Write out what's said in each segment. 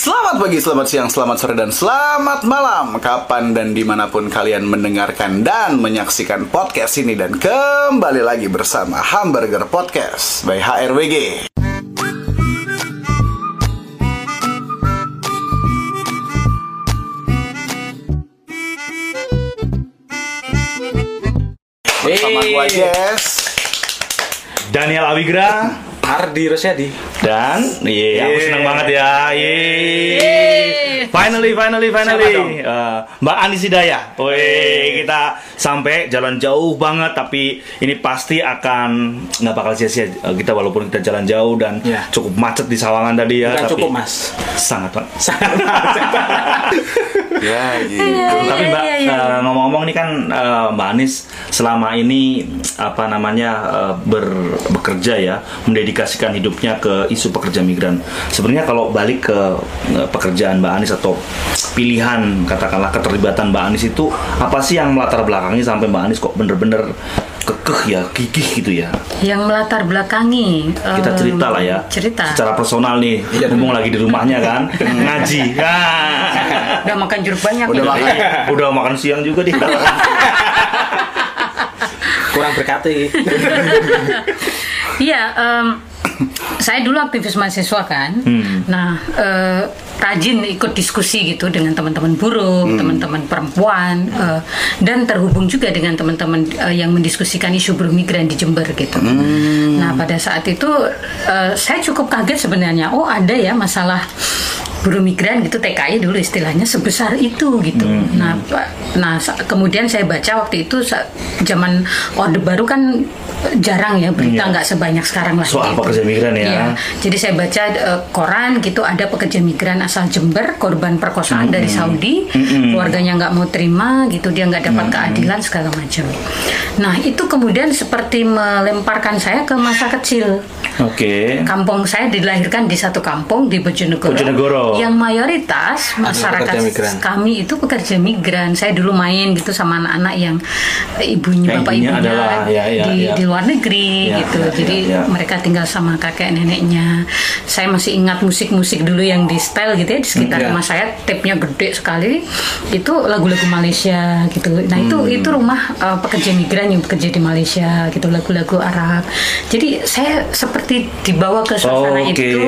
Selamat pagi, selamat siang, selamat sore, dan selamat malam. Kapan dan di mana pun kalian mendengarkan dan menyaksikan podcast ini. Dan kembali lagi bersama Hamburger Podcast by HRWG Bersama gua Jess Daniel Awigra Ardi Rosyadi. dan iya aku senang banget ya. Yeay. Finally, finally, finally. Siapa dong? Eh, Mbak Anis Hidayah. Woi, kita sampai jalan jauh banget tapi ini pasti akan nggak bakal sia-sia Eh, kita walaupun kita jalan jauh dan Ya. cukup macet di Sawangan tadi ya. Bukan tapi cukup, Mas. Sangat Pak. Ya gitu Tapi Mbak iya, iya. eh, ngomong-ngomong ini kan eh, Mbak Anis selama ini apa namanya eh, ber- bekerja ya mendedikasikan hidupnya ke isu pekerja migran. Sebenarnya kalau balik ke eh, pekerjaan Mbak Anis atau pilihan katakanlah keterlibatan Mbak Anis itu apa sih yang melatar belakangnya sampai Mbak Anis kok bener-bener kekeh ya gigih gitu ya. yang melatar belakangi Kita cerita lah ya. cerita Secara personal nih. Ngomong lagi di rumahnya kan ngaji. Ah. udah makan jeruk banyak Udah makan. Udah makan siang juga di Kurang berkati. iya em, saya dulu aktivis mahasiswa kan Hmm. nah eh, rajin ikut diskusi gitu dengan teman-teman buruh Hmm. teman-teman perempuan eh, dan terhubung juga dengan teman-teman eh, yang mendiskusikan isu buruh migran di Jember gitu Hmm. nah pada saat itu eh, saya cukup kaget sebenarnya oh ada ya masalah buruh migran gitu TKI dulu istilahnya sebesar itu gitu. Hmm. Nah, nah kemudian saya baca waktu itu zaman Orde Baru kan jarang ya berita Iya. nggak sebanyak sekarang lah. Soal gitu. pekerja migran ya. Iya. Jadi saya baca eh, koran gitu ada pekerja migran asal Jember korban perkosaan dari Saudi, keluarganya nggak mau terima gitu dia nggak dapat keadilan segala macam. Nah itu kemudian seperti melemparkan saya ke masa kecil Oke. kampung saya dilahirkan di satu kampung di Bojonegoro, Bojonegoro. yang mayoritas masyarakat kami itu pekerja migran. Saya dulu main gitu sama anak-anak yang ibunya Yang bapak ibunya ibunya adalah, ya, ya, di, ya. di luar negeri Ya, gitu. ya, Jadi ya, ya. mereka tinggal sama kakek neneknya. Saya masih ingat musik-musik dulu yang di style gitu ya di sekitar Ya. rumah saya tape-nya gede sekali. Itu lagu-lagu Malaysia gitu. Nah, itu Hmm. itu rumah uh, pekerja migran yang bekerja di Malaysia gitu lagu-lagu Arab. Jadi saya seperti dibawa ke suasana Oh, oke. itu.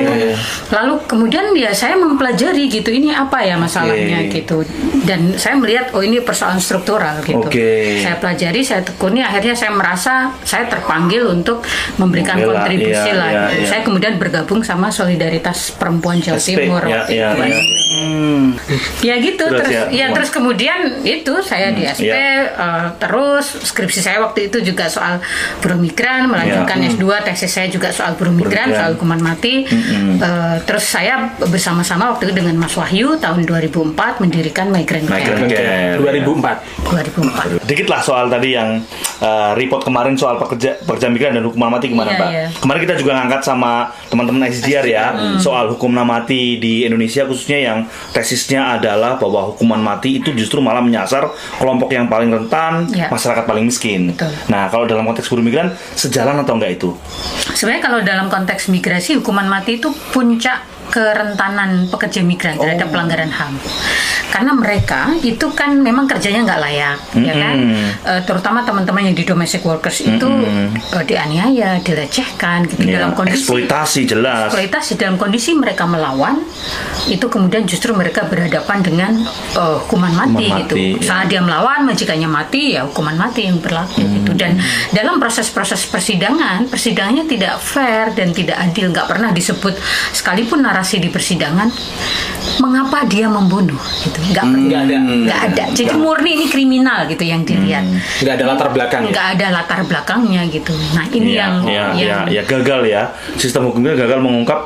Lalu kemudian ya saya mempelajari gitu ini apa ya masalahnya Oke. gitu. Dan saya melihat oh ini persoalan struktural gitu. Oke. Saya pelajari, saya tekuni akhirnya saya merasa saya terpanggil untuk memberikan Membela, kontribusi iya, lah. iya, iya. Saya kemudian bergabung sama Solidaritas Perempuan Jawa SP, Timur ya, waktu ya, itu. ya. Hmm. Ya gitu Terus terus, ya, ya, terus kemudian itu saya di SP iya. eh, terus skripsi saya waktu itu juga soal buruh migran melanjutkan Iya. S2 tesis saya juga soal buruh migran migran. soal hukuman mati Eh, terus saya bersama-sama waktu itu dengan Mas Wahyu tahun 2004 mendirikan Migrant Migrant Care Care. 2004. 2004 Dikit lah soal tadi yang uh, report kemarin soal pekerja pekerja migran dan hukuman mati gimana Iya, Pak? iya. Kemarin kita juga ngangkat sama teman-teman SDR ya soal hukuman mati di Indonesia khususnya yang tesisnya adalah bahwa hukuman mati itu justru malah menyasar kelompok yang paling rentan, Iya. masyarakat paling miskin. Betul. Nah, kalau dalam konteks buruh migran sejalan atau enggak itu? Sebenarnya kalau dalam konteks migrasi hukuman mati itu puncak kerentanan pekerja migran terhadap pelanggaran HAM. Karena mereka itu kan memang kerjanya nggak layak, ya kan? Eh, terutama teman-teman yang di domestic workers itu eh, dianiaya, dilecehkan gitu Ya, dalam kondisi eksploitasi jelas. eksploitasi dalam kondisi mereka melawan itu kemudian justru mereka berhadapan dengan eh, hukuman mati, Hukuman gitu. mati, ya. Saat dia melawan majikannya mati ya hukuman mati yang berlaku gitu. Dan dalam proses-proses persidangan, persidangannya tidak fair dan tidak adil, nggak pernah disebut sekalipun narasi di persidangan mengapa dia membunuh gitu. Nggak pernah. Nggak ada. Nggak ada. Jadi murni ini kriminal gitu yang dilihat. Nggak ada latar belakang ya? Nggak ada latar belakangnya gitu. Nah, ini Iya, yang ya, yang ya, ya gagal ya. Sistem hukumnya gagal mengungkap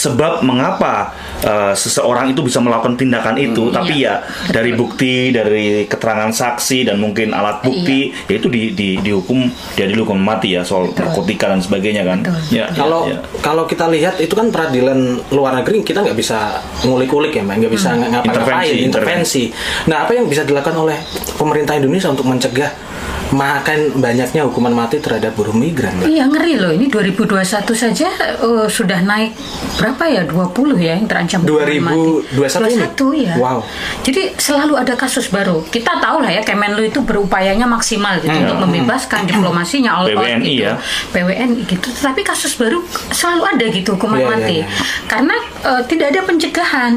sebab mengapa uh, seseorang itu bisa melakukan tindakan itu, tapi Iya, ya dari bukti, dari keterangan saksi dan mungkin alat bukti, ya itu di, di, dihukum dia dihukum mati ya soal Betul. narkotika dan sebagainya kan. Betul. Ya, ya, Kalau ya. kalau kita lihat itu kan peradilan luar negeri kita nggak bisa ngulik-ulik ya, Mbak, nggak bisa ngapa-ngapain, Intervensi, intervensi. Nah, apa yang bisa dilakukan oleh pemerintah Indonesia untuk mencegah makan banyaknya hukuman mati terhadap buruh migran, Mbak. Iya ngeri loh ini 2021 saja eh, sudah naik berapa ya 20 ya yang terancam hukuman 2021 ini? 21 ya. Wow. Jadi selalu ada kasus baru. Kita tahu lah ya Kemenlu itu berupayanya maksimal gitu untuk membebaskan diplomasinya all out PWNI gitu. ya. PWNI gitu. Tetapi kasus baru selalu ada gitu hukuman Iya, iya, mati. iya. Karena eh, tidak ada pencegahan.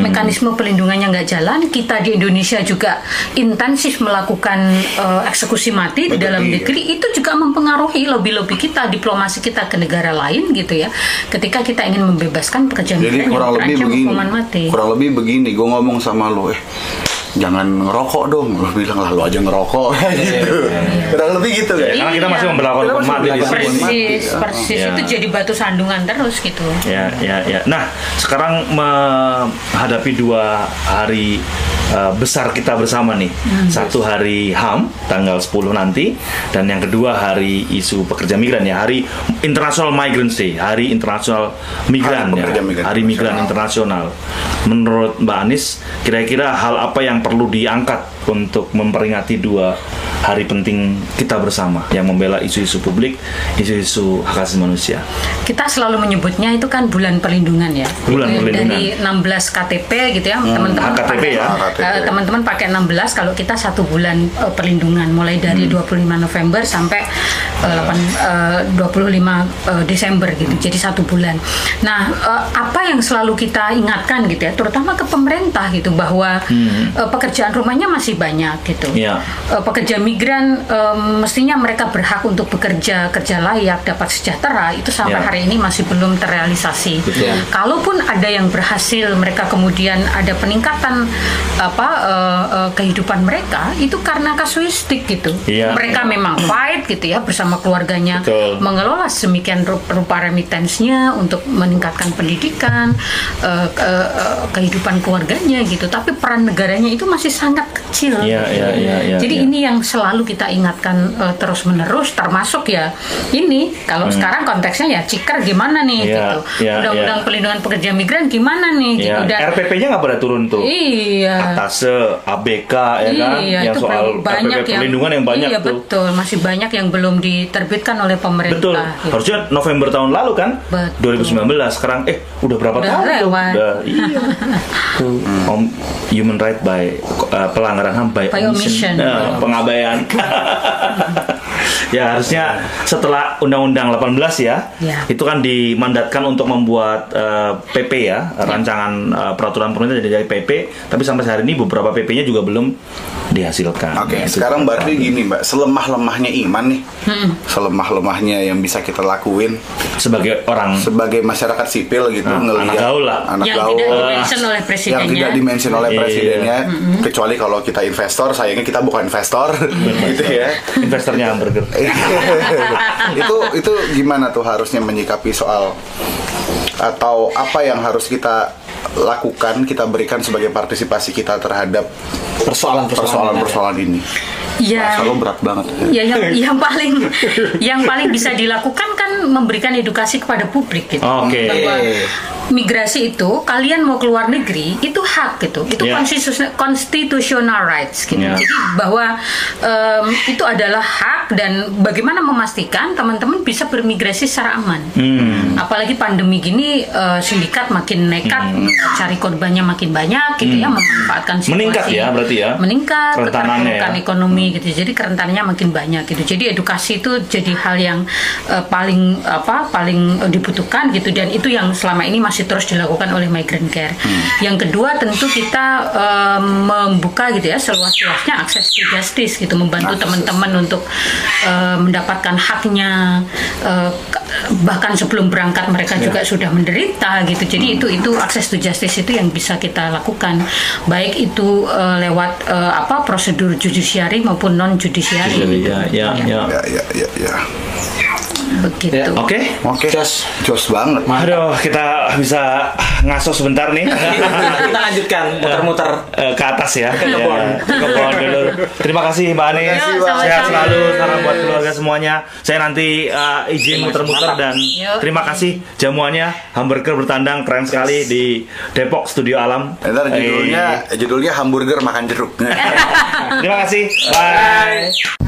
Mekanisme pelindungannya nggak jalan. Kita di Indonesia juga intensif melakukan eh, eksekusi mati di dalam iya. negeri itu juga mempengaruhi lobby-lobby kita, diplomasi kita ke negara lain gitu ya. Ketika kita ingin membebaskan pekerja Jadi migran yang kurang lebih begini. hukuman mati. Kurang lebih begini, gue ngomong sama lo, eh jangan ngerokok dong. Lo bilang lah lo aja ngerokok gitu. Kurang lebih gitu kan. Karena kita Iya. masih memperlakukan hukuman mati. Persis, Ah. persis Ya. itu jadi batu sandungan terus gitu. Ya, ya, ya. Nah, sekarang menghadapi dua hari uh, besar kita bersama nih. Satu hari HAM tanggal 10 nanti. Dan yang kedua hari isu pekerja migran ya, hari International Migrants Day, hari internasional migran Hari ya, migran. Hari migran internasional. Menurut Mbak Anis, kira-kira hal apa yang perlu diangkat untuk memperingati dua hari penting kita bersama yang membela isu-isu publik, isu-isu hak asasi manusia. Kita selalu menyebutnya itu kan bulan perlindungan ya. Bulan Itu perlindungan. Dari 16 KTP gitu ya, teman-teman HKTP pakai ya. Eh, teman-teman pakai 16 kalau kita satu bulan eh, perlindungan mulai dari 25 November sampai eh, 8 eh, 25 eh, Desember gitu. Jadi satu bulan. Nah, eh, apa yang selalu kita ingatkan gitu ya, terutama ke pemerintah gitu bahwa eh, pekerjaan rumahnya masih banyak gitu. Iya. Eh, pekerja migran em, mestinya mereka berhak untuk bekerja kerja layak dapat sejahtera itu sampai Ya. hari ini masih belum terrealisasi. Betul. Kalaupun ada yang berhasil mereka kemudian ada peningkatan apa eh, eh, kehidupan mereka itu karena kasuistik gitu. Iya. Mereka memang fight gitu ya bersama keluarganya Betul. mengelola semikian ru- rupa remittance-nya untuk meningkatkan pendidikan eh, ke- eh, kehidupan keluarganya gitu. Tapi peran negaranya itu masih sangat kecil. Iya, iya, iya, iya, Jadi iya. ini yang selalu kita ingatkan uh, terus menerus termasuk ya ini kalau sekarang konteksnya ya ciker gimana nih Hmm. Iya, gitu iya, undang-undang iya. pelindungan pekerja migran gimana nih gitu Ya, dan RPP-nya nggak pada turun tuh. iya Atase, ABK ya kan, Iya, yang itu soal banyak RPP perlindungan yang banyak iya, tuh. betul, masih banyak yang belum diterbitkan oleh pemerintah. Betul. gitu. Harusnya November tahun lalu kan? Betul. 2019. Sekarang eh udah berapa Udah tahun tuh? lewat. Udah, iya. Tuh, human right by uh, pelanggaran HAM by, By omission. Nah, pengabaian. ya harusnya setelah Undang-Undang 18 ya, Ya. itu kan dimandatkan untuk membuat uh, PP ya, rancangan uh, peraturan pemerintah dari PP, tapi sampai hari ini beberapa PP-nya juga belum dihasilkan. Oke, Nah, itu sekarang berarti gini mbak, selemah-lemahnya iman nih, selemah-lemahnya yang bisa kita lakuin. Sebagai orang. Sebagai masyarakat sipil gitu Nah, ngelihat anak gaul lah. anak yang gaul. tidak dimention oleh yang tidak dimention oleh Iya. presidennya. Kecuali kalau kita investor sayangnya kita bukan investor. Gitu ya. Investornya hamburger. itu itu gimana tuh harusnya menyikapi soal atau apa yang harus kita lakukan kita berikan sebagai partisipasi kita terhadap persoalan-persoalan ini Ya. Selalu berat banget Ya yang yang paling yang paling bisa dilakukan kan memberikan edukasi kepada publik gitu. Oke. Bahwa migrasi itu kalian mau keluar negeri itu hak gitu. Itu Ya. constitus- constitutional rights gitu. Ya. Jadi bahwa em, itu adalah hak dan bagaimana memastikan teman-teman bisa bermigrasi secara aman. Hmm. Apalagi pandemi gini eh, sindikat makin nekat cari korbannya makin banyak gitu ya memanfaatkan situasi Hmm. Meningkat ya, berarti ya? meningkat keterpurukan ya? ekonomi gitu. Jadi kerentanannya makin banyak gitu. Jadi edukasi itu jadi hal yang eh, paling apa paling dibutuhkan gitu. Dan itu yang selama ini masih terus dilakukan oleh migrant care. Yang kedua tentu kita eh, membuka gitu ya seluas-luasnya akses to justice gitu. Membantu teman-teman untuk eh, mendapatkan haknya ke- bahkan sebelum berangkat mereka juga sudah menderita gitu. Jadi itu itu akses to justice itu yang bisa kita lakukan. Baik itu eh, lewat eh, apa prosedur judiciary maupun non judiciary Ya, ya, ya. ya ya ya ya begitu Ya, Oke. oke Jos. jos banget Aduh, kita bisa ngaso sebentar nih. Kita lanjutkan muter-muter. Eh, ke atas ya. Kebon. Ya, ke pohon dulu. Terima kasih Mbak Mbak. Sehat selalu salam buat keluarga semuanya. Saya nanti eh, izin muter-muter dan Yuk. terima kasih jamuannya hamburger bertandang keren sekali di Depok Studio Alam. Ntar judulnya Eh, judulnya hamburger makan jeruk terima kasih. Bye.